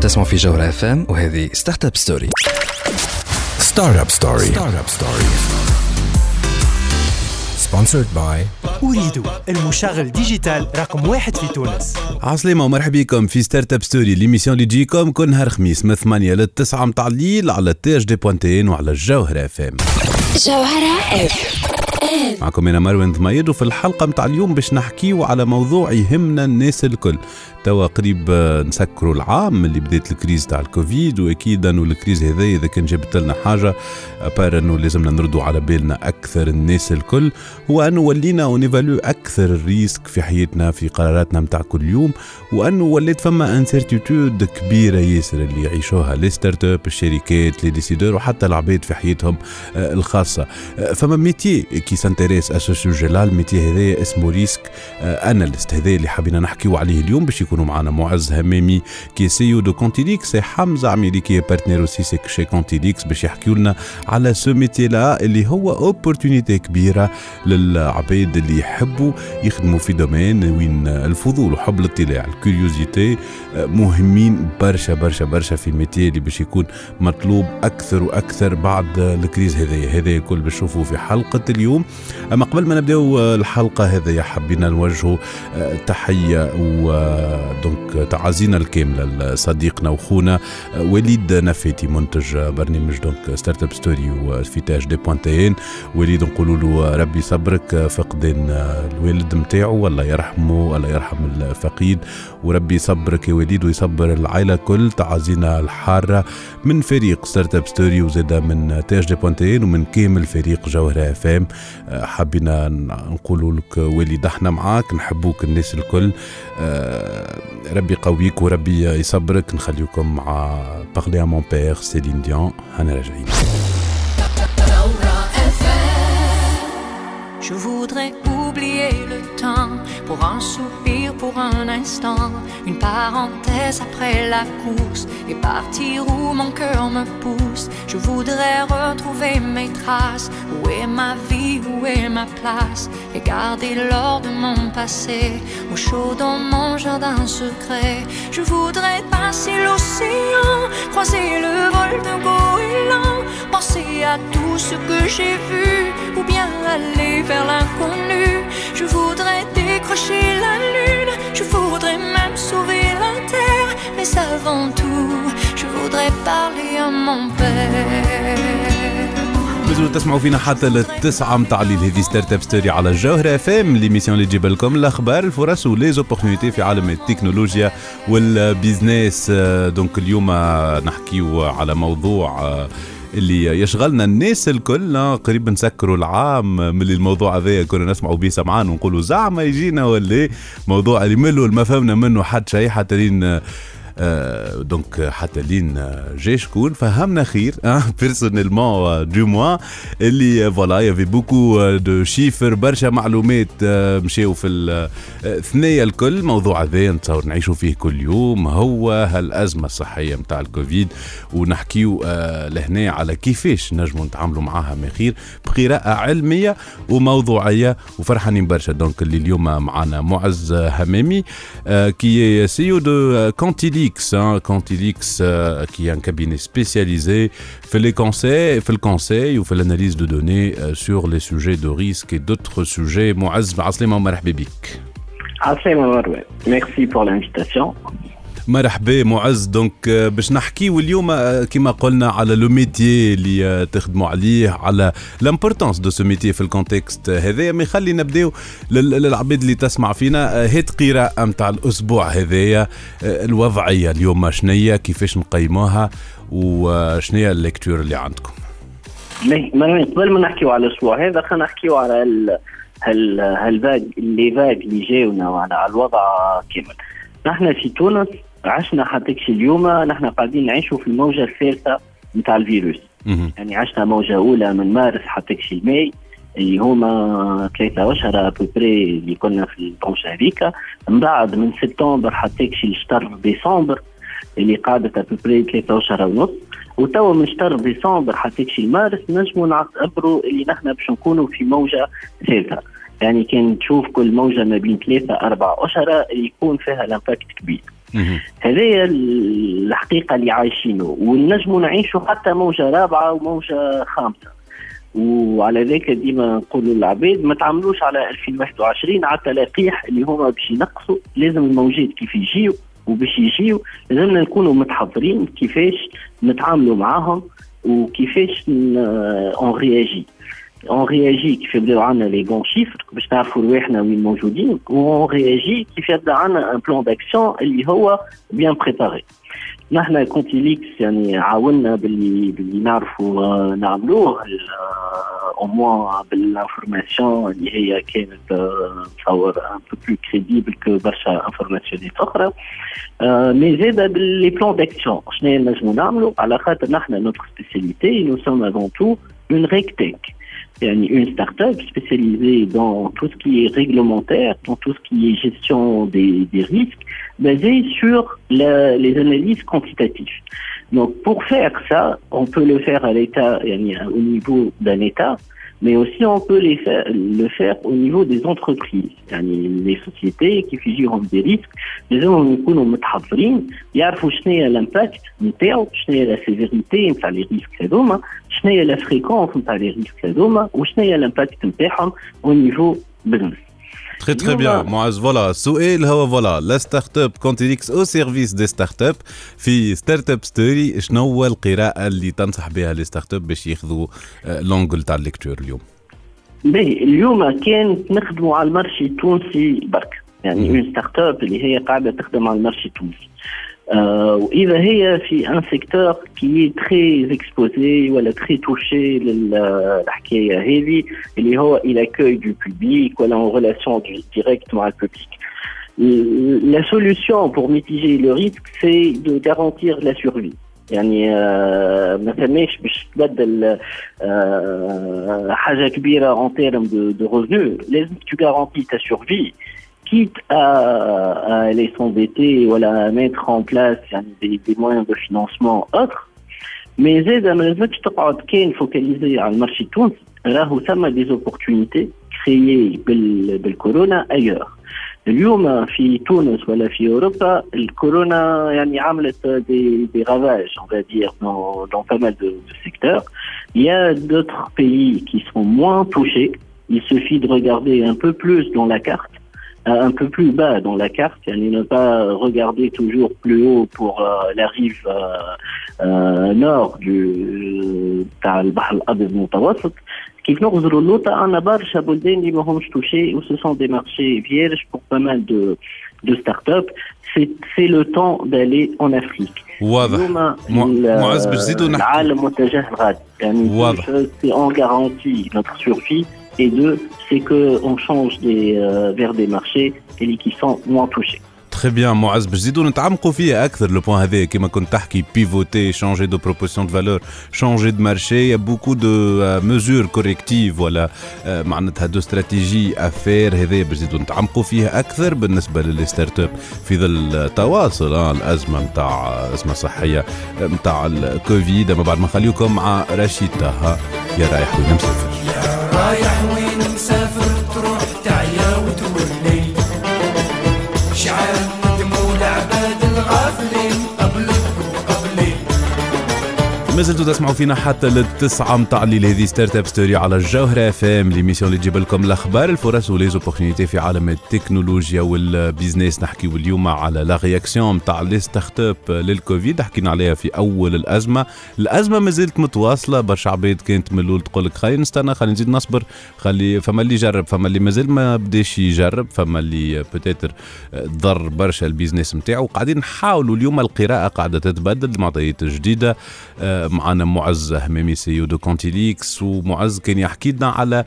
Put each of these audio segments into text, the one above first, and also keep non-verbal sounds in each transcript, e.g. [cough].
تسمعوا في جوهرة اف ام وهذه ستارت اب ستوري ستارت اب ستوري ستارت اب ستوري سبونسرد باي أريد المشغل ديجيتال رقم واحد في تونس. عسلامة ومرحبا بكم في ستارت اب ستوري ليميسيون اللي تجيكم كل نهار خميس من 8 ل 9 متاع الليل على تي اش دي بوانتين وعلى الجوهرة اف ام جوهرة اف معكم أنا مروان ضميد وفي الحلقة متاع اليوم باش نحكيو على موضوع يهمنا الناس الكل. توا قريب آه، نسكروا العام اللي بدات الكريز تاع الكوفيد وأكيد أنه الكريز هذا إذا كان جابت لنا حاجة أبار أنه لازمنا نردوا على بالنا أكثر الناس الكل هو انه ولينا ونيفالو أكثر الريسك في حياتنا في قراراتنا متاع كل يوم وأنه ولات فما انسيرتيتود كبيرة ياسر اللي يعيشوها لي ستارت اب الشركات لي ديسيدور وحتى العباد في حياتهم آه، الخاصة. آه، فما ميتي كي سانتيريس ا سو سوجي الميتي هذايا اسمه ريسك أناليست هذا اللي حبينا نحكيو عليه اليوم باش يكونوا معنا. معز همامي كي سيو دو كونتيليكس حمزة عميري بارتنير أوسي شي كونتيليكس باش يحكيو لنا على سو ميتي لا اللي هو اوبورتونيتي كبيرة للعباد اللي يحبوا يخدموا في دومين وين الفضول وحب الاطلاع الكيوريوزيتي مهمين برشا برشا برشا في الميتي اللي باش يكون مطلوب أكثر وأكثر بعد الكريز هذايا. هذا الكل باش في حلقة اليوم. أما قبل ما نبداو الحلقة هذه حبينا نوجهوا آه، تحية ودونك تعازينا الكامله لصديقنا وخونا آه، وليد نفاتي منتج برنامج دونك ستارت أب ستوري وفي تاج دي بوانتين وليد نقولوا له ربي يصبرك آه، فقدان الوالد نتاعو والله يرحمه الله يرحم الفقيد. وربي يصبرك يا وليد ويصبر العائلة كل تعازينا الحارة من فريق ستارت أب ستوري وزادة من تاج دي بوانتين ومن كامل فريق جوهرة إف إم. حبينا نقولوا لك وليد إحنا معاك نحبوك الناس الكل. آه، ربي يقويك وربي يصبرك. نخليكم مع بارلي مون بير سيلين ديان هنا راجعين. Je voudrais oublier le temps pour un soupir, pour un instant, une parenthèse après la course. Et partir où mon cœur me pousse. Je voudrais retrouver mes traces, où est ma vie, où est ma place, et garder l'or de mon passé. Au chaud dans mon jardin secret. Je voudrais passer l'océan, croiser le vol d'un goéland, penser à tout ce que j'ai vu, ou bien aller vers l'inconnu. Je voudrais décrocher la lune, je voudrais même sauver la terre, mais avant tout, je voudrais parler à mon père. مازالوا تسمعوا فينا حتى للتسعة متاع الليل. هذه ستارت اب ستوري على الجوهرة اف ام ليميسيون اللي تجيب لكم الأخبار الفرص وليزوبورتينيتي في عالم التكنولوجيا والبيزنس دونك اليوم آه، نحكيو على موضوع اللي يشغلنا الناس الكل قريب نسكروا العام من الموضوع هذا كنا نسمعوا بيه سمعان ونقولوا زعما يجينا ولا إيه؟ موضوع اللي ملوا ما فهمنا منه حتى شيء حتى لين دونك حتى لين آه، جا شكون فهمنا خير بيرسونيلمون دو موا اللي فوالا يافي بوكو دو شيفر برشا معلومات مشاو في الثنية الكل موضوع هذا نتصور نعيشوا فيه كل يوم هو هالأزمة الصحية متاع الكوفيد ونحكيو لهنا على كيفاش نجموا نتعاملوا معاها من خير بقراءة علمية وموضوعية وفرحانين برشا دونك اللي اليوم معنا معز همامي euh, qui est CEO Quantilix, euh, qui est un cabinet spécialisé, fait les conseils, fait le conseil ou fait l'analyse de données euh, sur les sujets de risque et d'autres sujets. Merci pour l'invitation. مرحبا معز. دونك آه، باش نحكيو اليوم آه، كما قلنا على لو ميتي اللي آه، تخدموا عليه على لامبورتونس دو سو ميتي في الكونتكست هذايا. ما يخلي نبداو لل- للعباد اللي تسمع فينا آه، هات قراءة متاع الأسبوع هذايا الوضعية اليوم شنية كيفاش نقيموها وشنية الليكتور اللي عندكم. مي- قبل ما نحكيو على الأسبوع هذا خلينا نحكيو على ال... هال هالفاج اللي فاج اللي جاونا على الوضع كامل. نحن في تونس عشنا حتى شي اليوم نحن قاعدين نعيشوا في الموجة الثالثة نتاع الفيروس. يعني عشنا موجة أولى من مارس حتى شي ماي اللي هما ثلاثة أشهر أبوبري اللي كنا في الموجة هذيك من بعد من سبتمبر حتى شي شهر ديسمبر اللي قعدت ابوبري ثلاثة أشهر ونص. وتوا من شهر ديسمبر حتى مارس نجموا نعتبروا اللي نحن باش نكونوا في موجة ثالثة. يعني كان تشوف كل موجة ما بين ثلاثة أربع أشهر يكون فيها الامباكت كبير. هذه الحقيقة اللي عايشينه ونجموا نعيشوا حتى موجة رابعة وموجة خامسة. وعلى ذلك ديما نقولوا للعباد ما تعملوش على 2021 على التلقيح اللي هما باش ينقصوا لازم الموجات كيف يجيو وباش يجيو لازمنا نكونوا متحضرين كيفاش نتعاملوا معاهم وكيفاش اون رياجي اون رياجي كيف يبداو عندنا لي بون شيفر باش نعرفوا رواحنا وين موجودين اون رياجي كيف يبدا عندنا ان بلان داكسيون اللي هو بيان بريباري نحن كونتيليكس يعني عاونا باللي باللي نعرفوا نعملوه او موان بالانفورماسيون اللي هي كانت نتصور ان بو بلو كريديبل كو برشا انفورماسيونيت اخرى مي زاد باللي بلان داكسيون شنو نجمو نعملوا على خاطر نحن نوتر سبيسياليتي نو سوم افون تو اون ريكتيك une start-up spécialisée dans tout ce qui est réglementaire, dans tout ce qui est gestion des, risques, basée sur les analyses quantitatives. Donc, pour faire ça, on peut le faire à l'état, au niveau d'un État, mais aussi on peut les faire, le faire au niveau des entreprises يعني les sociétés qui فيهم des risques لازمهم يكونوا متحضرين يعرفوا شنو هي الامباكت نتاعو شنو هي لا سيفيريتي نتاع لي ريسك هذوما شنو هي لا فريكونس نتاع لي ريسك هذوما وشنو هي الامباكت نتاعهم au niveau business Très très bien. هو فوالا لا ستارت اب كونتينيكس أو سيرفيس دي ستارت اب في ستارت اب ستوري شنو هو القراءة اللي تنصح بها لي ستارت اب باش ياخذوا لونجل تاع الليكتور اليوم؟ باهي اليوم كان نخدموا على المرشي التونسي برك يعني اون ستارت اب اللي هي قاعدة تخدم على المرشي التونسي واذا هي في ان سيكتور كي تري اكسبوزي ولا تري توشي للحكايه هذه اللي هو الاكوي دو بوبليك ولا اون ريلاسيون ديريكت مع البوبليك La solution pour mitiger le risque, c'est de garantir la survie. يعني ما فماش باش تبدل حاجه كبيره en termes de, de revenus لازم tu garantis ta survie quitte à, à aller s'endetter ou à mettre en place des, des moyens de financement autres mais زاد ما لازمكش تقعد كان فوكاليزي على المارشي التونسي راهو ثم دي زوبورتونيتي كريي بالكورونا ايور اليوم في تونس ولا في اوروبا الكورونا يعني عملت دي دي رavages on va dire dans, dans pas mal de, de secteurs il y a d'autres pays qui sont moins touchés il suffit de regarder un peu plus dans la carte un peu plus bas dans la carte, et ne pas regarder toujours plus haut pour euh, la rive euh, euh, nord du تاع البحر الابيض المتوسط كيف نغزروا اللوطة عندنا برشا بلدان اللي ماهمش توشي و سو سون دي مارشي فيرج بور با مال دو دو ستارت اب سي لو تون دالي اون افريك واضح معز باش نزيدوا نحكي العالم متجه الغد يعني واضح سي اون غارونتي نوتر سورفي et deux, c'est qu'on change euh, vers des marchés qui sont moins touchés. تري بيان معز باش نزيدو نتعمقوا فيه أكثر لو بوان هذا كيما كنت تحكي بيفوتي شونجي دو بروبوسيون دو فالور شونجي دو مارشي يا بوكو دو ميزور كوريكتيف ولا معناتها دو استراتيجي افير هذا باش نزيدو نتعمقوا فيه أكثر بالنسبة للي ستارت اب في ظل تواصل آه الأزمة نتاع أزمة صحية نتاع الكوفيد. اما بعد ما نخليكم مع رشيد طه يا رايح وين مسافر. يا رايح وين ما زلتوا تسمعوا فينا حتى للتسعة متاع الليل. هذه ستارت اب ستوري على الجوهرة اف ام ليميسيون اللي تجيب لكم الأخبار الفرص وليزوبورتينيتي في عالم التكنولوجيا والبيزنس نحكيو اليوم على لا رياكسيون متاع لي ستارت اب للكوفيد حكينا عليها في أول الأزمة. الأزمة ما زالت متواصلة برشا عباد كانت من الأول تقول لك خلينا نستنى خلينا نزيد نصبر خلي فما اللي يجرب فما اللي مازال ما بداش يجرب فما اللي بوتيتر ضر برشا البيزنس نتاعو قاعدين نحاولوا اليوم القراءة قاعدة تتبدل معطيات جديدة. معنا معز همامي سيو دو كونتيليكس ومعز كان يحكي لنا على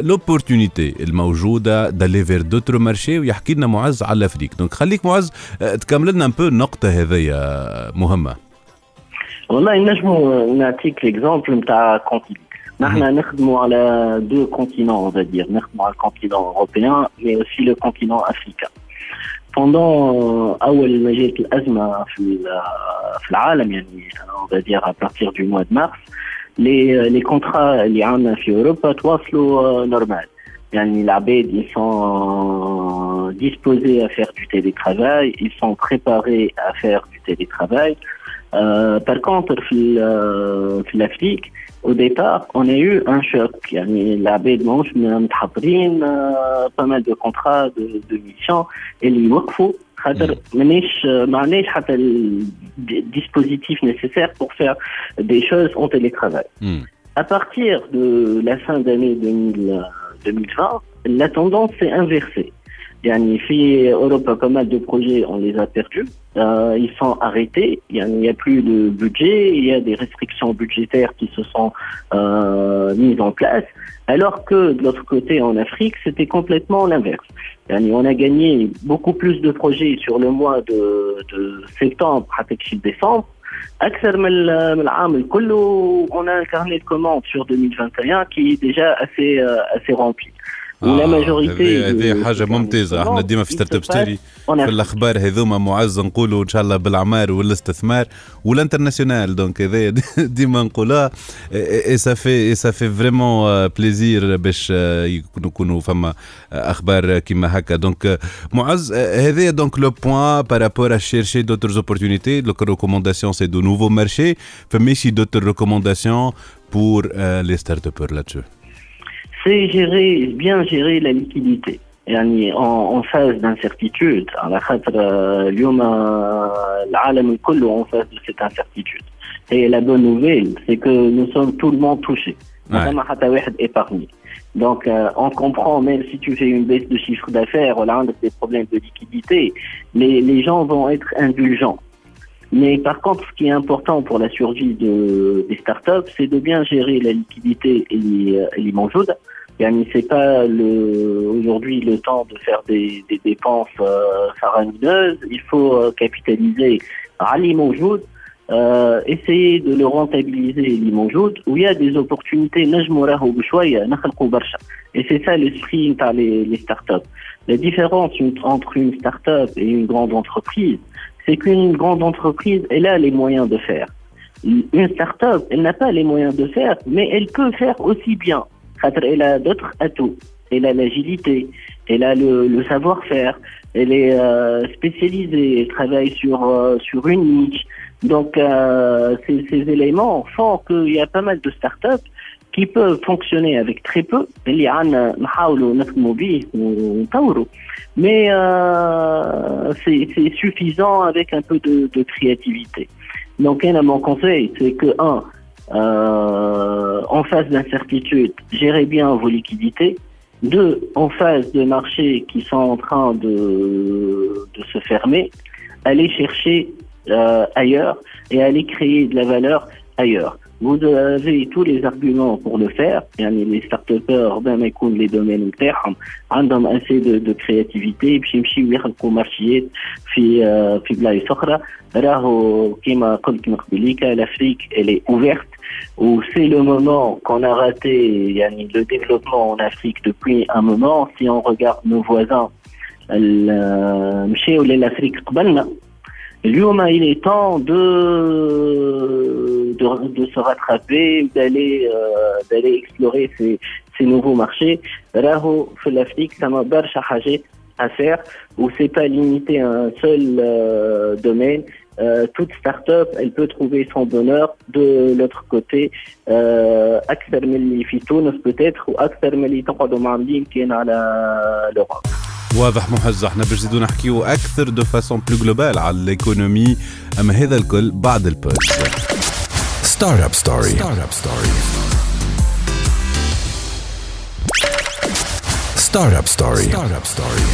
لوبورتونيتي الموجودة داليفير دوترو مارشي ويحكي لنا معز على الافريك دونك خليك معز تكمل لنا امبو النقطة هذيا مهمة. والله نجموا نعطيك ليكزومبل نتاع كونتيليكس نحن نخدموا على دو كونتينون اون نخدموا على الكونتينون اوروبيان مي اوسي لو كونتينون افريكان pendant اول ما جات الازمه في في العالم يعني on va dire à partir du mois de mars les les contrats اللي عندنا في اوروبا تواصلوا نورمال يعني العباد ils sont disposés à faire du télétravail, ils sont préparés à faire du télétravail. Euh, par contre, في ال- في l'Afrique, au départ, on a eu un choc. Yani, la baie de manche, euh, pas mal de contrats de, de missions, et les wakfou, pas mm. le euh, euh, dispositif nécessaire pour faire des choses en télétravail. Mm. À partir de la fin d'année 2020, la tendance s'est inversée. Yani, Europe, pas mal de projets, on les a perdus. Euh, ils sont arrêtés. Il n'y a plus de budget. Il y a des restrictions budgétaires qui se sont euh, mises en place. Alors que de l'autre côté, en Afrique, c'était complètement l'inverse. يعني on a gagné beaucoup plus de projets sur le mois de, de septembre, حتى décembre. أكثر من ال- من العام الكل on a un carnet de commandes sur 2021 qui est déjà assez euh, assez rempli. آه، la majorité هذه de- هذه حاجه de ممتازه احنا ديما في il ستارت اب se ستوري passe en في Afrique. الاخبار هذوما معز نقولوا ان شاء الله بالعمار والاستثمار والانترناسيونال دونك هذا ديما نقولها [laughs] اي سافي اي سافي فريمون بليزير باش آه، يكونوا يكونوا فما آه، اخبار كيما هكا دونك آه، معز آه، هذايا دونك لو بوان بارابور ا شيرشي دوتر اوبورتونيتي دونك ريكومونداسيون سي دو نوفو مارشي فماشي دوتر ريكومونداسيون بور لي ستارت ابر لاتشو c'est gérer, bien gérer la liquidité. يعني en, en phase d'incertitude على خاطر آه، اليوم آه، العالم الكل en phase de cette incertitude. Et la bonne nouvelle, c'est que nous sommes tout le monde touchés. Ouais. فما حتى واحد épargné. Donc, euh, on comprend, même si tu fais une baisse de chiffre d'affaires, voilà, des problèmes de liquidité, les, les gens vont être indulgents. Mais par contre, ce qui est important pour la survie de, des startups, c'est de bien gérer la liquidité et les, et les manjoudes. Yani c'est pas le aujourd'hui le temps de faire des, des dépenses euh, faramineuses. Il faut euh, capitaliser Ali Moujoud, euh, essayer de le rentabiliser Ali Moujoud, où il y a des opportunités Et c'est ça l'esprit par les, les startups. La différence entre une startup et une grande entreprise, c'est qu'une grande entreprise, elle a les moyens de faire. Une startup, elle n'a pas les moyens de faire, mais elle peut faire aussi bien. Elle a d'autres atouts. Elle a l'agilité, elle a le, le savoir-faire, elle est euh, spécialisée, elle travaille sur, euh, sur une niche. Donc euh, ces, éléments font qu'il y a pas mal de startups qui peuvent fonctionner avec très peu. Euh, Mais euh, c'est suffisant avec un peu de, de créativité. Donc, un, mon conseil, c'est que, un, euh, en phase d'incertitude, gérez bien vos liquidités. Deux, en phase de marché qui sont en train de, de se fermer, allez chercher euh, ailleurs et allez créer de la valeur ailleurs. Vous avez tous les arguments pour le faire. يعني les start-upers ben ما يكون les domaines نتاعهم عندهم assez de, de créativité باش يمشيو يخلقوا مارشيات في آه، في بلايص اخرى راهو كيما قلت من قبليك l'Afrique elle est ouverte ou c'est le moment qu'on a raté يعني le développement en Afrique depuis un moment si on regarde nos voisins ال- آه، مشاو للأفريق قبلنا L'humain, il est temps de, de, de se rattraper, d'aller euh, d'aller explorer ces, nouveaux marchés. Raho, l'Afrique, ça m'a à faire, où c'est pas limité à un seul euh, domaine. Euh, toute start-up, elle peut trouver son bonheur de l'autre côté. Axel peut-être, ou Axel Melli qui est dans l'Europe. واضح محز إحنا باش نزيدو نحكيو أكثر دو فاسون بلو جلوبال على الإيكونومي أما هذا الكل بعد البوز Startup Story. Startup Story. Startup Story. Startup Story.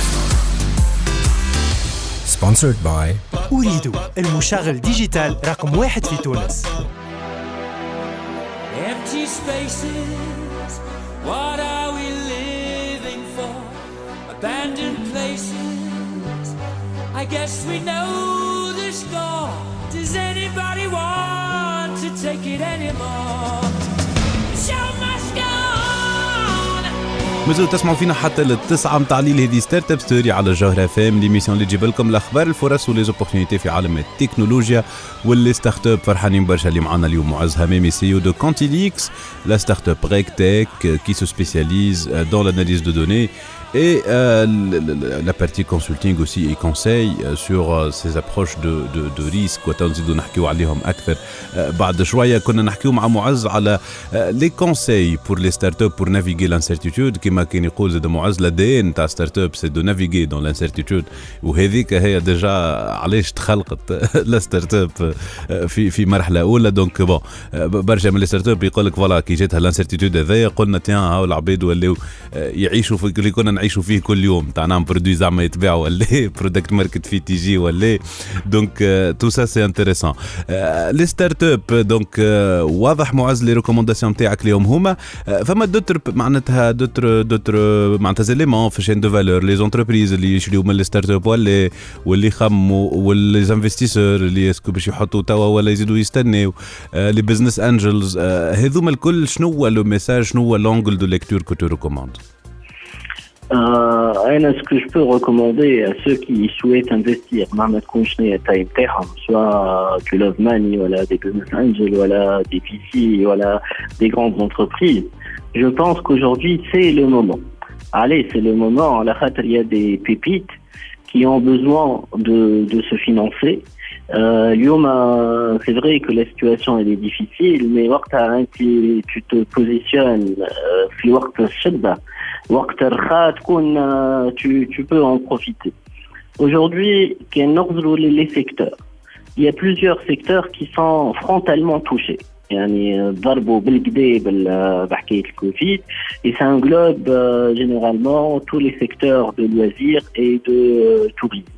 Sponsored by أريد المشغل ديجيتال رقم واحد في تونس Empty spaces, what are I guess we know the score. Does anybody want to take it anymore? مازالوا تسمعوا فينا حتى للتسعة متاع الليل هذه ستارت اب ستوري على الجوهرة فام ليميسيون اللي تجيب لكم الأخبار الفرص وليزوبورتينيتي في عالم التكنولوجيا واللي ستارت اب فرحانين برشا اللي معنا اليوم معز همامي سي أو دو كونتيليكس لا ستارت اب ريك تك كي سو سبيسياليز دون لاناليز دو دوني et euh, la partie consulting aussi et conseil euh, sur euh, ces approches de, de, de risque. وتنزيدوا نحكيو عليهم أكثر. بعد شوية كنا نحكيو مع معز على لي كونساي بور لي ستارت اب بور نافيغي لانسيرتيتود كما كان يقول زاد معز لا دي ان تاع ستارت اب سي دو نافيغي دون لانسيرتيتود وهذيك هي ديجا علاش تخلقت لا ستارت اب في في مرحلة أولى. دونك بون برشا من لي ستارت اب يقول لك فوالا كي جاتها لانسيرتيتود هذايا قلنا تيان هاو العباد ولاو يعيشوا في كنا نعيشوا فيه كل يوم. تاع نعم برودوي زعما يتباع ولا برودكت ماركت في تيجي ولا دونك تو سا سي انتريسون لي ستارت اب دونك واضح معز لي ريكومونداسيون تاعك اليوم هما. فما دوتر معناتها دوتر دوتر معناتها زيليمون في شين دو فالور لي زونتربريز اللي يشريو من لي ستارت اب ولا واللي يخموا واللي انفستيسور اللي اسكو باش يحطوا توا ولا يزيدوا يستناو. لي بزنس انجلز هذوما الكل شنو هو لو ميساج شنو هو لونجل دو ليكتور كو تو ريكوموند Euh, ce que je peux recommander à ceux qui souhaitent investir, soit du Love Money, voilà, des Business Angels, voilà, des PC, voilà, des grandes entreprises, je pense qu'aujourd'hui, c'est le moment. Allez, c'est le moment. La il y a des pépites qui ont besoin de, se financer. Euh, c'est vrai que la situation est difficile, mais tu, tu te positionnes euh, tu, tu peux en profiter. Aujourd'hui, les secteurs. Il y a plusieurs secteurs qui sont frontalement touchés. ضربوا بالكدا بحكايه الكوفيد et ça englobe euh, généralement tous les secteurs de loisirs et de euh, tourisme.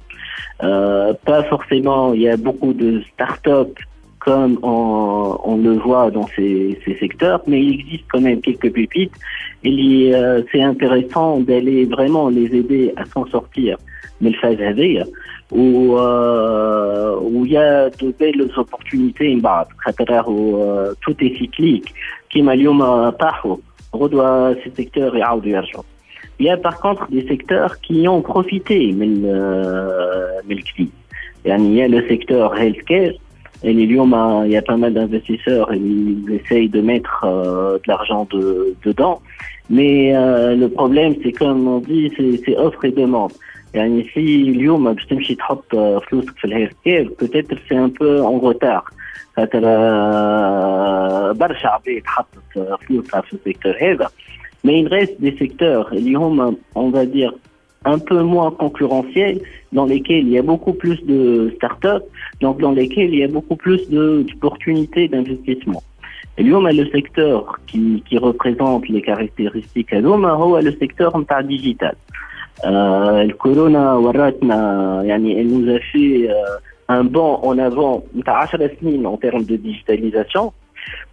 Euh, pas forcément, il y a beaucoup de start-up comme on, le voit dans ces, secteurs, mais il existe quand même quelques pépites. Et euh, c'est intéressant d'aller vraiment les aider à s'en sortir. Mais le phase où euh, où il y a de belles opportunités. Bah, euh, tout est cyclique. Euh, il y a par contre des secteurs qui ont profité de la crise. Il y a le secteur healthcare et il y a pas mal d'investisseurs et ils essayent de mettre euh, de l'argent de, dedans. Mais euh, le problème, c'est comme on dit, c'est offre et demande. يعني في اليوم باش تمشي تحط فلوسك في الهيلث كير peut-être c'est un peu en retard خاطر برشا عباد حطت فلوسها في السيكتور هذا mais il reste des secteurs اللي هما on va dire un peu moins concurrentiels, dans lesquels il y a beaucoup plus de start-up, donc dans lesquels il y a beaucoup plus d'opportunités d'investissement. Et le secteur qui, qui représente les caractéristiques à l'homme, le secteur digital. Euh, le corona elle nous a fait euh, un bond en avant en termes de digitalisation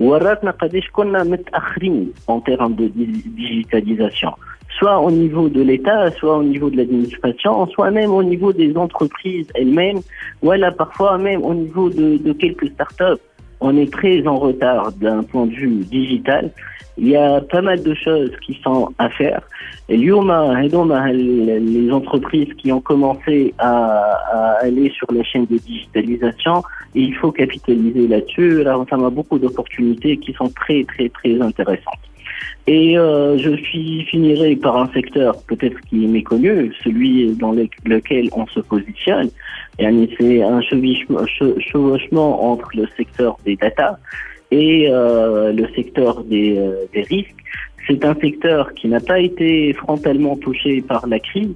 وراتنا قداش كنا متاخرين en termes de digitalisation soit au niveau de l'État, soit au niveau de l'administration, soit même au niveau des entreprises elles-mêmes, voilà parfois même au niveau de, de quelques startups. On est très en retard d'un point de vue digital. Il y a pas mal de choses qui sont à faire. Et les entreprises qui ont commencé à, à aller sur la chaîne de digitalisation, il faut capitaliser là-dessus. Là, on a beaucoup d'opportunités qui sont très, très, très intéressantes. Et euh, je finirai par un secteur peut-être qui est méconnu, celui dans lequel on se positionne. C'est un chevauchement entre le secteur des data et euh, le secteur euh, des risques. C'est un secteur qui n'a pas été frontalement touché par la crise,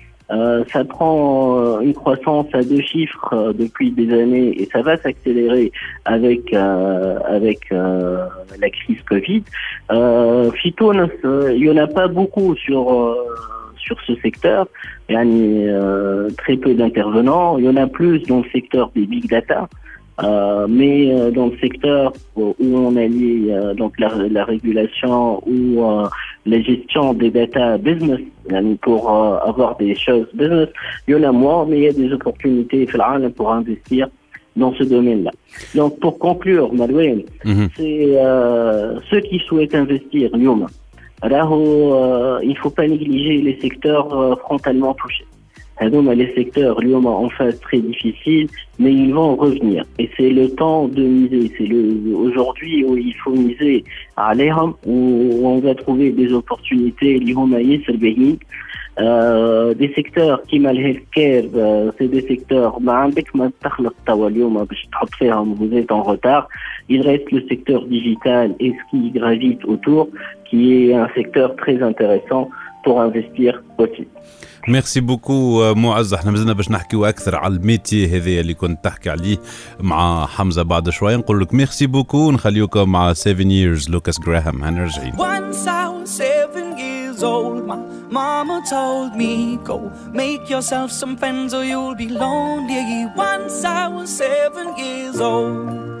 euh, ça prend euh, une croissance à deux chiffres euh, depuis des années et ça va s'accélérer avec avec la crise Covid. Euh, il y en a pas beaucoup sur sur ce secteur. Il y a euh, très peu d'intervenants. Il y en a plus dans le secteur des big data. Euh, mais euh, dans le secteur où, où on allie euh, donc la, la régulation euh, la gestion des data business euh, pour euh, avoir des choses business il y en a moins mais il y a des opportunités pour investir dans ce domaine-là. Donc pour conclure, Malouine, mhm. c'est euh, ceux qui souhaitent investir, euh, il ne faut pas négliger les secteurs euh, frontalement touchés. هذوما les secteurs اليوم en phase très difficile, mais ils vont revenir. Et c'est le temps de miser. C'est le aujourd'hui où il faut miser عليهم où on va trouver des opportunités اللي هما ياسر باهيين. Euh, des secteurs qui mal healthcare, euh, c'est des secteurs ما عندك ما تخلق توا اليوم باش تحط فيهم vous êtes en retard. Il reste le secteur digital et ce qui gravite autour, qui est un secteur très intéressant pour investir aussi. ميرسي بوكو معز إحنا مازلنا باش نحكيو أكثر على الميتي هذا اللي كنت تحكي عليه مع حمزة بعد شوية نقول لك ميرسي بوكو نخليوكم مع 7 years لوكاس جراهام راجعين Once I was seven years old, my mama told me, Go make yourself some friends or you'll be lonely. Once I was seven years old.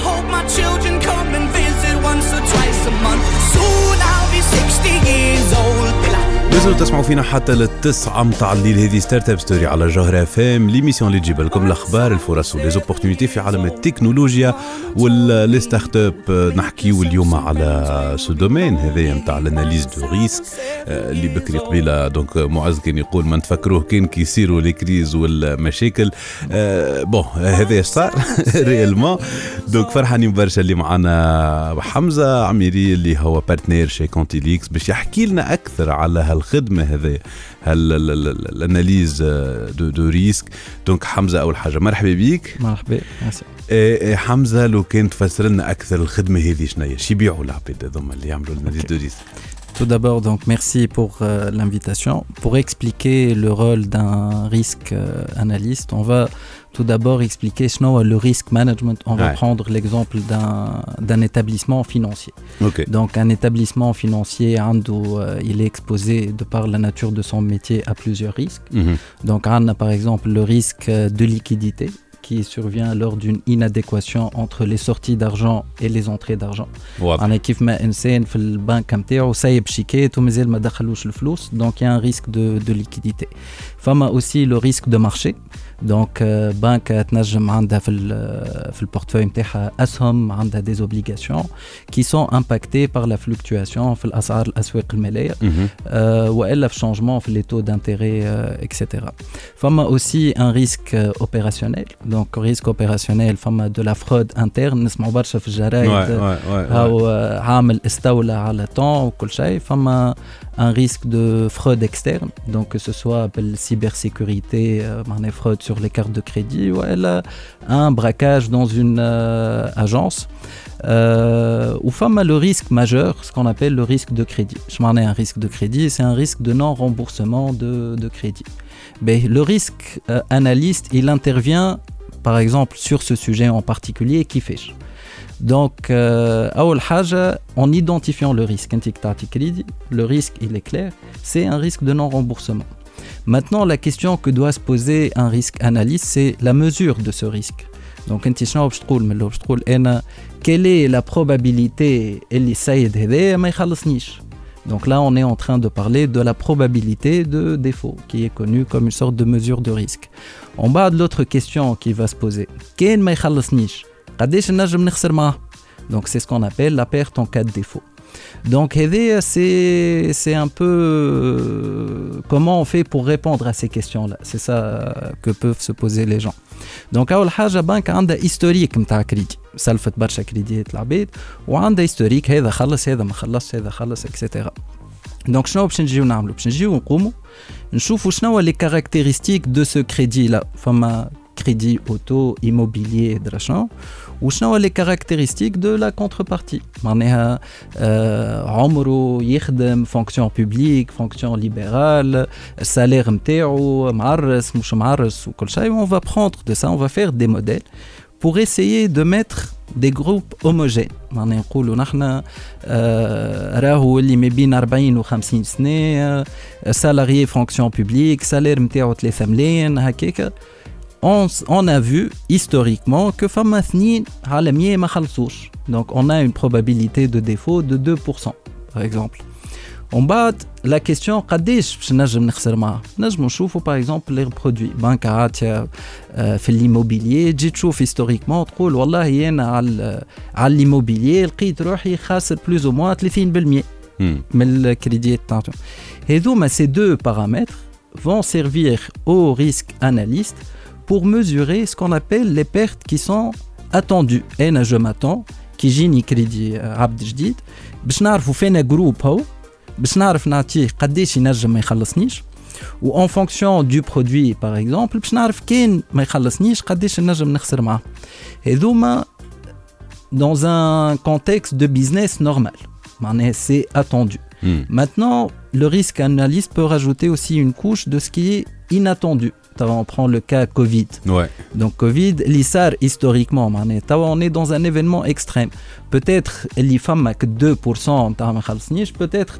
my children come and visit once or twice a month. Soon I'll be 60 years old. لازم تسمعوا فينا حتى للتسعة متاع الليل هذه ستارت اب ستوري على جوهرة فام ليميسيون اللي تجيب لكم الأخبار الفرص وليزوبورتينيتي في عالم التكنولوجيا واللي ستارت اب نحكيو اليوم على سو دومين هذايا نتاع الاناليز دو ريسك اللي بكري قبيلة دونك معز كان يقول ما نتفكروه كان كي يصيروا لي كريز والمشاكل. آه، بون هذا صار ريالمون دونك فرحانين برشا اللي معنا حمزة عميري اللي هو بارتنير شي كونتي ليكس باش يحكي لنا أكثر على هالخدمه هذه هالاناليز دو, دو ريسك. دونك حمزة أول حاجة. مرحبا بيك. مرحبا. إيه حمزة لو كان تفسر لنا أكثر الخدمة هذه شنو هي شي يبيعوا العباد هذوما اللي يعملوا الاناليز دو ريسك. Tout d'abord, donc merci pour euh, l'invitation. Pour expliquer le rôle d'un risque euh, analyste, on va tout d'abord expliquer euh, le risk management. On va prendre l'exemple d'un établissement financier. Donc un établissement financier, Ando, euh, il est exposé de par la nature de son métier à plusieurs risques. Mhm. Donc on a par exemple le risque de liquidité qui survient lors d'une inadéquation entre les sorties d'argent et les entrées d'argent. واضح انا كيف ما انسان في البنك نتاعو سايب شيكات ومازال ما دخلوش الفلوس دونك يا ان ريسك دو دو ليكيديتي فما اوسي لو ريسك دو مارشي دونك بنك تنجم عندها في ال في البورتفوي نتاعها اسهم عندها دي زوبليغاسيون كي سون امباكتي بار لا فلوكتواسيون في الاسعار الاسواق الماليه مهم. euh, والا في changement في les taux d'intérêt euh, etc. فما aussi un risque euh, opérationnel donc risque opérationnel فما de la fraude interne نسمعوا برشا في الجرايد Ouais, ouais, ouais, ouais. هاو آه، عامل استولى على طون وكل شيء فما un risque de fraude externe, donc que ce soit appelle cybersécurité, euh, fraude sur les cartes de crédit, ou un braquage dans une euh, agence. Euh, ou femme a le risque majeur, ce qu'on appelle le risque de crédit. Je m'en ai un risque de crédit, c'est un risque de non-remboursement de, de, crédit. Mais le risque euh, analyste, il intervient par exemple sur ce sujet en particulier qui fait. Donc, euh, en identifiant le risque, le risque, il est clair, c'est un risque de non-remboursement. Maintenant, la question que doit se poser un risque analyste, c'est la mesure de ce risque. Donc, quelle est la probabilité donc là, on est en train de parler de la probabilité de défaut, qui est connue comme une sorte de mesure de risque. En bas de l'autre question qui va se poser, quel ما يخلصنيش قداش نجم نخسر معاه Donc c'est ce qu'on appelle la perte en cas de défaut. Donc هذايا, c'est c'est un peu euh, comment on fait pour répondre à ces questions-là. C'est ça euh, que peuvent se poser les gens. دونك اول حاجه بنك عندها هيستوريك نتاع كريدي سلفت برشا كريديات العباد وعندها هيستوريك هذا خلص هذا ما خلصش هذا خلص اكسيتيرا Donc, شنو باش نجيو نعملو باش نجيو نقومو نشوفوا شنو les caractéristiques de ce crédit là فما crédit auto immobilier درا شنو وشنو les caractéristiques de la contrepartie معناها آه عمره يخدم fonction publique fonction libérale salaire نتاعو معرس مش معرس وكل شيء on va prendre de ça on va faire des modèles pour essayer de mettre des groupes homogènes معناها نقولوا نحن آه راهو اللي ما بين 40 و 50 سنه سالاريي فونكسيون بوبليك سالير نتاعو 3 ملايين هكاك on, a vu historiquement que Famasnin Halamiye Mahalsouch. Donc on a une probabilité de défaut de 2%, par exemple. On bat la question Kadish Najm Nkhserma. Najm Choufou, par exemple, les produits. Bankat, euh, euh, fait l'immobilier. Historiquement, trouve Wallah, yen à euh, l'immobilier, le kit plus ou moins 30% hmm. mais le crédit est Et donc, ben, ces deux paramètres vont servir aux risque analystes pour mesurer ce qu'on appelle les pertes qui sont attendues. انا جو m'attends كي يجيني كريدي عبد جديد باش نعرفوا فينا جروب هو باش نعرف نعطيه قداش ينجم ما يخلصنيش و اون فونكسيون دو برودوي باغ اكزومبل باش نعرف كان ما يخلصنيش قداش نجم نخسر معاه هذوما dans un contexte de business normal معناها c'est attendu Hmm. maintenant le risque analyste peut rajouter aussi une couche de ce qui est inattendu on prend le cas Covid. Donc Covid, l'ISAR historiquement, on est dans un événement extrême. Peut-être les femmes que 2% peut-être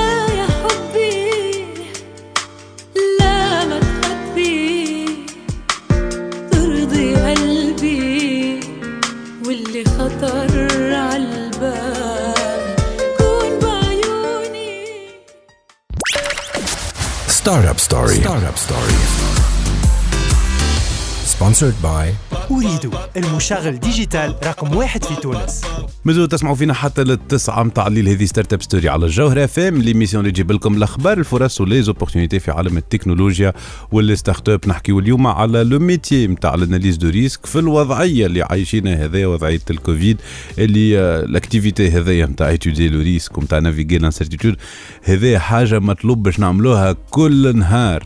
Startup Story. Startup Story. Sponsored by أريد المشغل ديجيتال رقم واحد في تونس. مازالوا تسمعوا فينا حتى للتسعة متاع الليل. هذه ستارت أب ستوري على الجوهرة اف ام ليميسيون اللي تجيب لكم الأخبار الفرص وليزوبورتينيتي في عالم التكنولوجيا والستارت أب. نحكيو اليوم على لو ميتي نتاع الاناليز دو ريسك في الوضعية اللي عايشينها هذايا وضعية الكوفيد اللي آه، الاكتيفيتي هذايا نتاع ايتودي لو ريسك ونتاع نافيغي لانسيرتيتود هذايا حاجة مطلوب باش نعملوها كل نهار.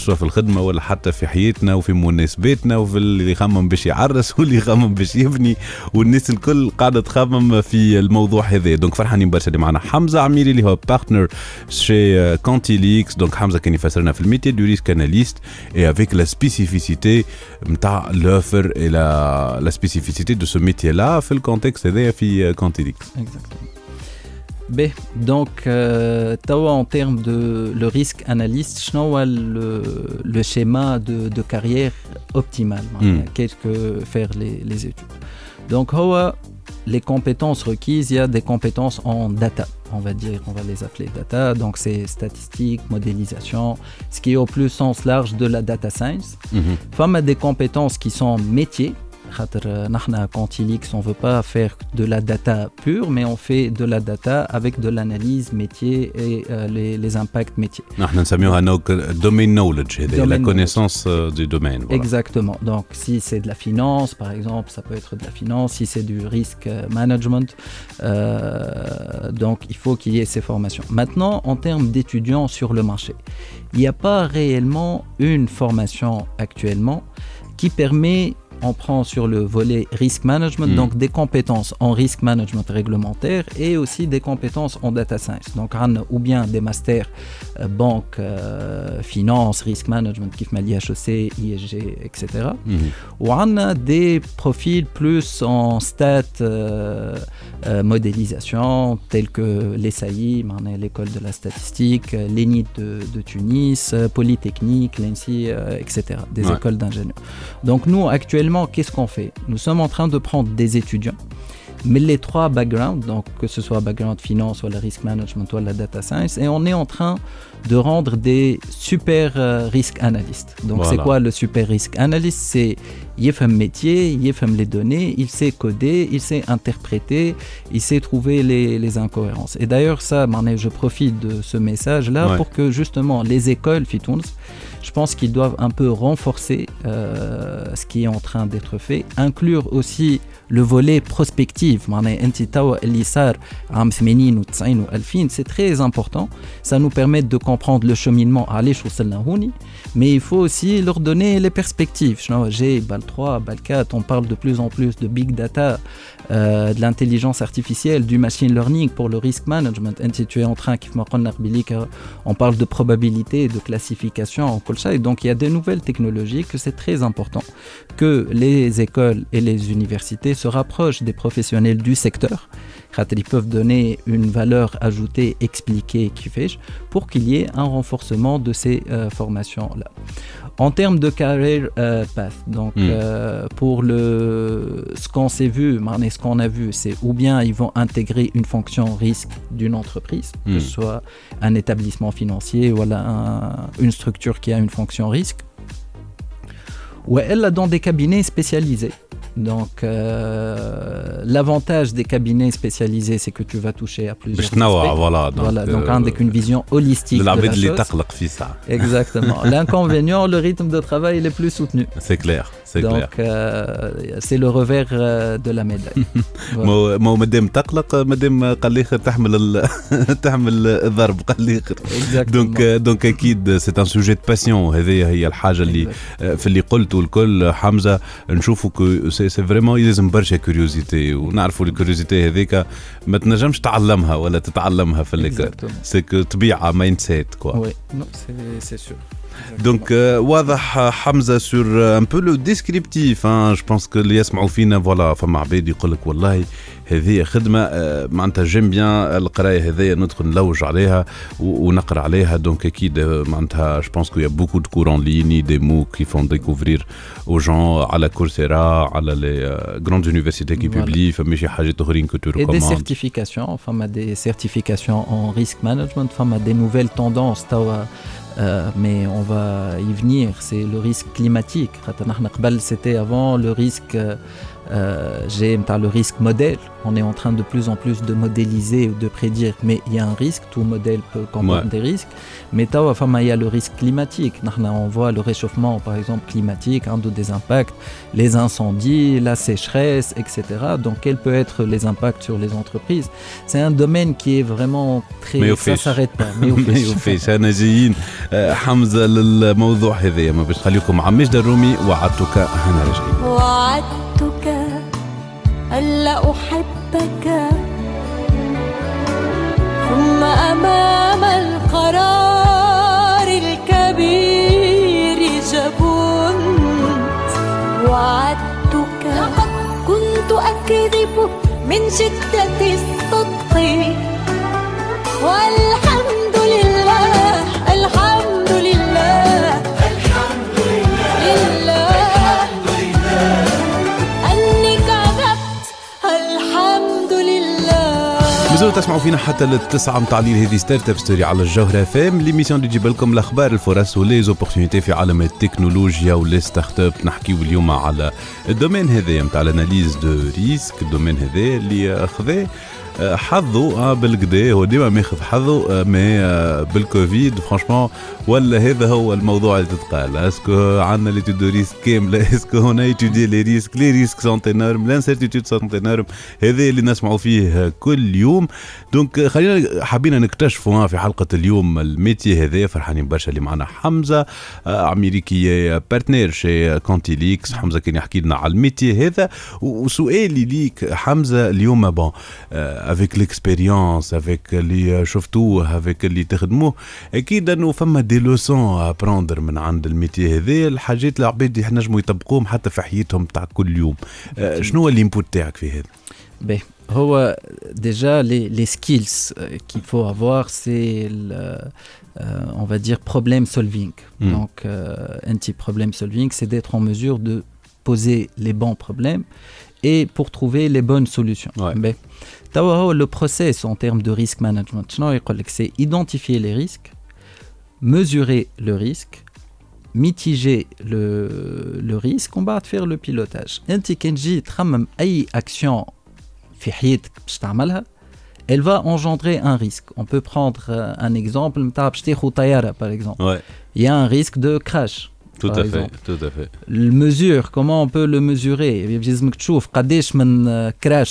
سواء في الخدمة ولا حتى في حياتنا وفي مناسباتنا وفي اللي يخمم باش يعرس [laughs] واللي يخمم باش يبني. والناس الكل قاعدة تخمم في الموضوع هذا. دونك فرحانين برشا اللي معنا. حمزة عميري اللي هو بارتنر شي كونتي ليكس دونك حمزة كان يفسرنا في الميتي دو ريسك اناليست اي افيك لا سبيسيفيسيتي نتاع لوفر لا سبيسيفيسيتي دو سو ميتي لا في الكونتكست هذايا في كونتي ليكس Exactement. Donc, euh, en termes de le risque analyste, je le, le schéma de, carrière optimal, mm. qu'est-ce que faire les, les études. Donc, les compétences requises, il y a des compétences en data, on va dire, on va les appeler data. Donc, c'est statistique, modélisation, ce qui est au plus sens large de la data science. Mm. Femme a des compétences qui sont métiers. Euh, Quantilix, on ne veut pas faire de la data pure, mais on fait de la data avec de l'analyse métier et euh, les, impacts métiers. Nous sommes domain knowledge, la connaissance euh, du domaine. Exactement. Donc, si c'est de la finance, par exemple, ça peut être de la finance. Si c'est du risk management, donc il faut qu'il y ait ces formations. Maintenant, en termes d'étudiants sur le marché, il n'y a pas réellement une formation actuellement qui permet on prend sur le volet risk management, Mm. donc des compétences en risk management réglementaire et aussi des compétences en data science. Donc, on a ou bien des masters euh, banque, euh, finance, risk management, qui l'IHEC, ISG, etc. Ou on a des profils plus en stats, euh, euh, modélisation, tels que l'ESAI, l'école de la statistique, l'ENIT de, de Tunis, Polytechnique, l'ENSI, etc. Des Ouais. écoles d'ingénieurs. Donc nous, actuellement, qu'est-ce qu'on fait? Nous sommes en train de prendre des étudiants mais les trois backgrounds, donc que ce soit background finance ou la risk management ou la data science, et on est en train de rendre des super euh, risk analystes. Donc c'est quoi le super risk analyst? C'est il fait un métier, il fait les données, il sait coder, il sait interpréter, il sait trouver les, les incohérences. Et d'ailleurs ça, je profite de ce message-là pour que justement les écoles Fitouns, je pense qu'ils doivent un peu renforcer euh, ce qui est en train d'être fait, inclure aussi le volet prospectif. C'est très important. Ça nous permet de comprendre le cheminement mais il faut aussi leur donner les perspectives. J'ai 3 BAL 4 on parle de plus en plus de big data euh, de l'intelligence artificielle, du machine learning pour le risk management. Tu es en train, on parle de probabilité, de classification, et donc il y a des nouvelles technologies que c'est très important que les écoles et les universités se rapprochent des professionnels du secteur. Ils peuvent donner une valeur ajoutée, expliquée, qui fait, pour qu'il y ait un renforcement de ces euh, formations-là. En termes de career euh, path, donc hmm. euh, pour le, ce qu'on s'est vu, ce qu'on a vu, c'est ou bien ils vont intégrer une fonction risque d'une entreprise, que ce hmm. soit un établissement financier ou une structure qui a une fonction risque, ou elle dans des cabinets spécialisés. Donc, euh, l'avantage des cabinets spécialisés, c'est que tu vas toucher à plusieurs aspects. Voilà, donc, voilà, donc euh, avec une vision holistique de la chose. Exactement. [laughs] L'inconvénient, le rythme de travail il est plus soutenu. C'est clair. Donc, c'est le revers euh, de la médaille. [laughs] ما مادام تقلق مادام قال لي تحمل [laughs] تحمل الضرب قال لي دونك دونك أكيد سي ان سوجي دو باسيون هذه هي الحاجة اللي في اللي قلته الكل حمزة نشوفوا كو سي سي فريمون يلزم برشا كوريوزيتي ونعرفوا الكوريوزيتي هذيك ما تنجمش تعلمها ولا تتعلمها في الليكول سي طبيعة مايند سيت كوا وي سي سور Donc, واضح حمزه sur un peu le descriptif hein. je pense que اللي يسمعوا فينا فوالا فما عباد يقول لك والله هذه خدمه معناتها جيم بيان القرايه هذيا ندخل نلوج عليها ونقرا عليها دونك اكيد معناتها جو بونس كو يا بوكو دو كور ان ليني دي مو كي فون ديكوفرير او جون على كورسيرا على لي غروند يونيفرسيتي كي بوبلي فما شي حاجات اخرين كو تو ريكوموند دي سيرتيفيكاسيون فما دي سيرتيفيكاسيون ان ريسك مانجمنت فما دي نوفيل توندونس توا euh, mais on va y venir, c'est le risque climatique. C'était avant le risque euh, euh, j'ai le risque modèle. On est en train de plus en plus de modéliser ou de prédire, mais il y a un risque. Tout modèle peut comporter des risques. Mais il y a le risque climatique. On voit le réchauffement, par exemple, climatique, un des impacts, les incendies, la sécheresse, etc. Donc, quels peuvent être les impacts sur les entreprises C'est un domaine qui est vraiment très. Mais ça s'arrête pas. Mais au fait, أنا جايين حمزة للموضوع هذايا ما باش نخليكم مع مجد الرومي وعدتك هنا راجعين. ألا أحبك؟ ثم أمام القرار الكبير جبنت وعدتك. لقد كنت أكذب من شدة الصدق مازالوا تسمعوا فينا حتى للتسعة متاع الليل. هذه ستارت اب ستوري على الجوهرة فام ليميسيون اللي تجيب لكم الأخبار الفرص وليزوبورتينيتي في عالم التكنولوجيا ولي ستارت اب نحكيو اليوم على الدومين هذايا نتاع الأناليز دو ريسك الدومين هذا اللي خذاه حظه آه، بالكدا هو ديما ماخذ حظه آه، مي آه، بالكوفيد. فرانشمون ولا هذا هو الموضوع اللي تتقال. اسكو عندنا ليتود دو ريسك كاملة؟ [laughs] اسكو هنا ايتودي لي ريسك لي ريسك سونت انورم لانسيرتيتود سونت انورم هذا اللي نسمعوا فيه كل يوم. دونك خلينا حابين نكتشفوا في حلقة اليوم الميتي هذا. فرحانين برشا اللي معنا حمزة امريكي بارتنير شي كونتيليكس حمزة كان يحكي لنا على الميتي هذا. وسؤالي ليك حمزة اليوم بون افيك ليكسبيريونس افيك اللي شفتوه افيك اللي تخدموه اكيد انه فما دي لوسون ابروندر من عند الميتي هذا الحاجات العباد ينجموا يطبقوهم حتى في حياتهم تاع كل يوم شنو هو الانبوت تاعك في هذا؟ باهي هو ديجا لي لي سكيلز qu'il faut avoir c'est euh, on va dire problem solving mm. donc euh, un petit problem solving c'est d'être en mesure de poser les bons problèmes et pour trouver les bonnes solutions. Ouais. Ben, توا هو le process en termes de risk management, c'est identifier les risques, mesurer le risque, mitiger le, risque, on va faire le pilotage. action elle va engendrer un risque. On peut prendre euh, un exemple, par exemple. Ouais. Il y a un risque de crash. Tout à, fait, tout à fait. Le mesure, comment on peut le mesurer? Euh, crash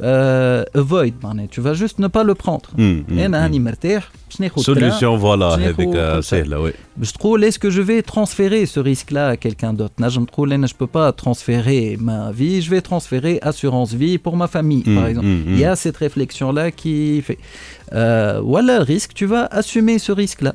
euh, avoid. معناها Tu vas juste ne pas le prendre. مم، مم، أنا مم. هاني مرتاح باش ناخذ تران، Solution, voilà, باش هذيك ناخذ كل شيء. سهلة وي. باش تقول est-ce que je vais transférer ce risque-là à quelqu'un d'autre نجم تقول أنا je peux pas transférer ma vie, je vais transférer assurance vie pour ma famille, par Mm, exemple. mm, mm. Il y a cette réflexion-là qui fait. Euh, voilà le risque, tu vas assumer ce risque-là.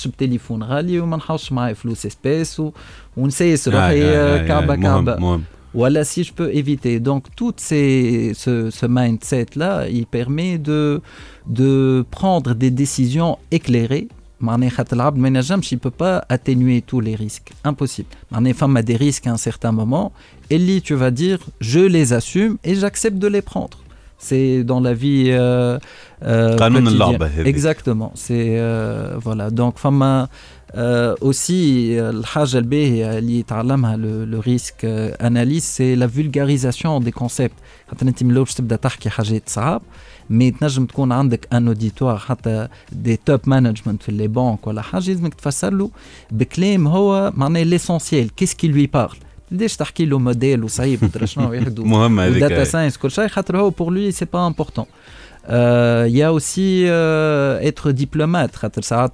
نحوسش بتليفون غالي وما نحوسش معايا فلوس اسبيس و... ونسيس آه، روحي آه، آه، كعبه مهم، كعبه مهم. Voilà, si je peux éviter. Donc, tout ces, ce, ce mindset-là, il permet de, de prendre des décisions éclairées. معناها خاطر العبد ما ينجمش il peut pas atténuer tous les risques impossible معناها فما des risques à un certain moment اللي tu vas dire je les assume et j'accepte de les prendre C'est dans la vie. Euh, euh, quotidienne. Exactement. C'est euh, voilà. Donc, femme. Aussi, le, le risque, analyse, c'est la vulgarisation des concepts. Mais tu as un auditoire, hein, des top management, les banques, l'essentiel, qu'est-ce qui lui parle? توب مانجمنت في لي بانك ولا حاجه لازمك تفسر [laughs] له بكلام هو معناه ليسونسيال كيس كي لوي بارل ليش تحكي له موديل وصعيب ترى شنو يحدو مهمة هذيك. وداتا ساينس كل شيء خاطر هو pour lui c'est pas Euh, il y a aussi euh, être diplomate.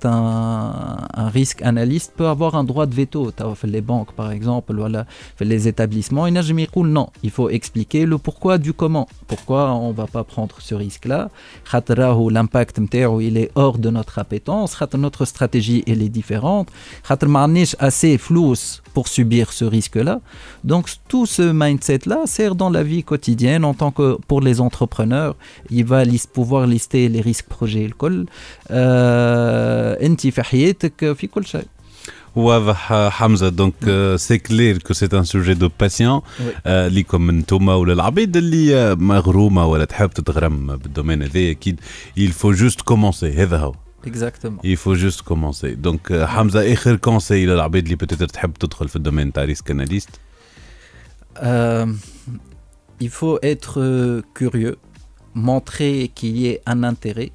Un, un risque analyste peut avoir un droit de veto. Les banques, par exemple, voilà, les établissements, cool non. Il faut expliquer le pourquoi du comment. Pourquoi on ne va pas prendre ce risque-là? L'impact, il est hors de notre appétence. Notre stratégie, elle est différente. assez flou pour subir ce risque-là. Donc, tout ce mindset-là sert dans la vie quotidienne en tant que pour les entrepreneurs. Il va lis- pouvoir lister les risques projets الكل. Euh, انت في حياتك في كل شيء. واضح آه، حمزه دونك سي كلير كو سي ان سوجي دو باسيون وي. ليكم انتوما ولا العبيد اللي آه، مغرومه ولا تحب تتغرم بالدومين هذا اكيد il faut juste commencer هذا هو Exactement. il faut juste commencer دونك آه، حمزه اخر كونسي للعبيد اللي بتقدر تحب تدخل في الدومين تاع ريسك اناليست Euh, il faut être euh, curieux, montrer qu'il y ait un intérêt.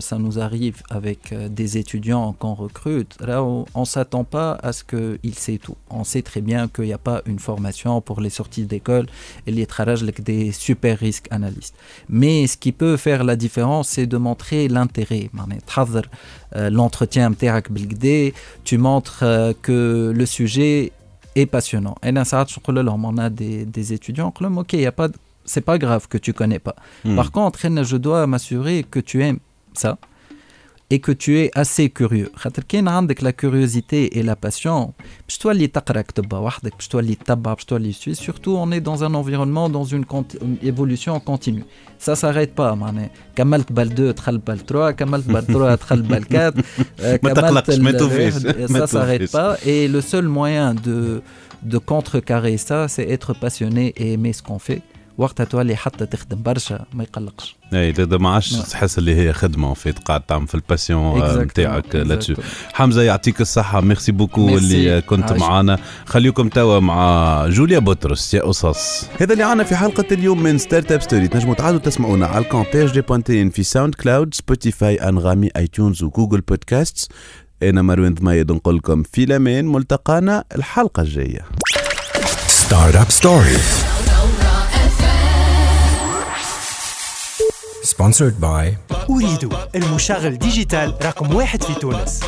Ça nous arrive avec euh, des étudiants qu'on recrute. Là, on ne s'attend pas à ce qu'ils sait tout. On sait très bien qu'il n'y a pas une formation pour les sorties d'école et les travaux des super risques analystes. Mais ce qui peut faire la différence, c'est de montrer l'intérêt. Euh, l'entretien, tu montres euh, que le sujet est passionnant. Et là, on a des, étudiants qui disent, OK, il n'y a pas de c'est pas grave que tu connais pas. Hmm. Par contre, je dois m'assurer que tu aimes ça et que tu es assez curieux. خاطر كان عندك la curiosité et la passion, باش تولي تقرا كتبة وحدك, باش تولي تتبع, باش تولي suivre. Surtout, on est dans un environnement, dans une, conti- une évolution continue. Ça s'arrête pas, معناها. كملت بال 2 دخل بال 3, كملت بال 3 دخل بال 4. euh, ما كملت تقلقش، ما ال- توفيش، الواحد. ما Ça s'arrête توفيش. pas. Et le seul moyen de, de contrecarrer ça, c'est être passionné et aimer ce qu'on fait. وقتها تولي حتى تخدم برشا ما يقلقش إي ده ما عادش نعم. تحس اللي هي خدمة فيت قاعد تعمل في الباسيون Exactement, نتاعك لاتشو. حمزة يعطيك الصحة ميرسي بوكو ميرسي. اللي كنت. معنا خليكم توا مع جوليا بطرس يا قصص هذا اللي عنا في حلقة اليوم من ستارت اب ستوري تنجموا تعادوا تسمعونا على الكونتاج دي بوانتين في ساوند كلاود سبوتيفاي أنغامي اي تيونز وجوجل بودكاست أنا مروان ضمايد نقول لكم في الأمان ملتقانا الحلقة الجاية Startup Story. Sponsored by أريد المشغل ديجيتال رقم واحد في تونس.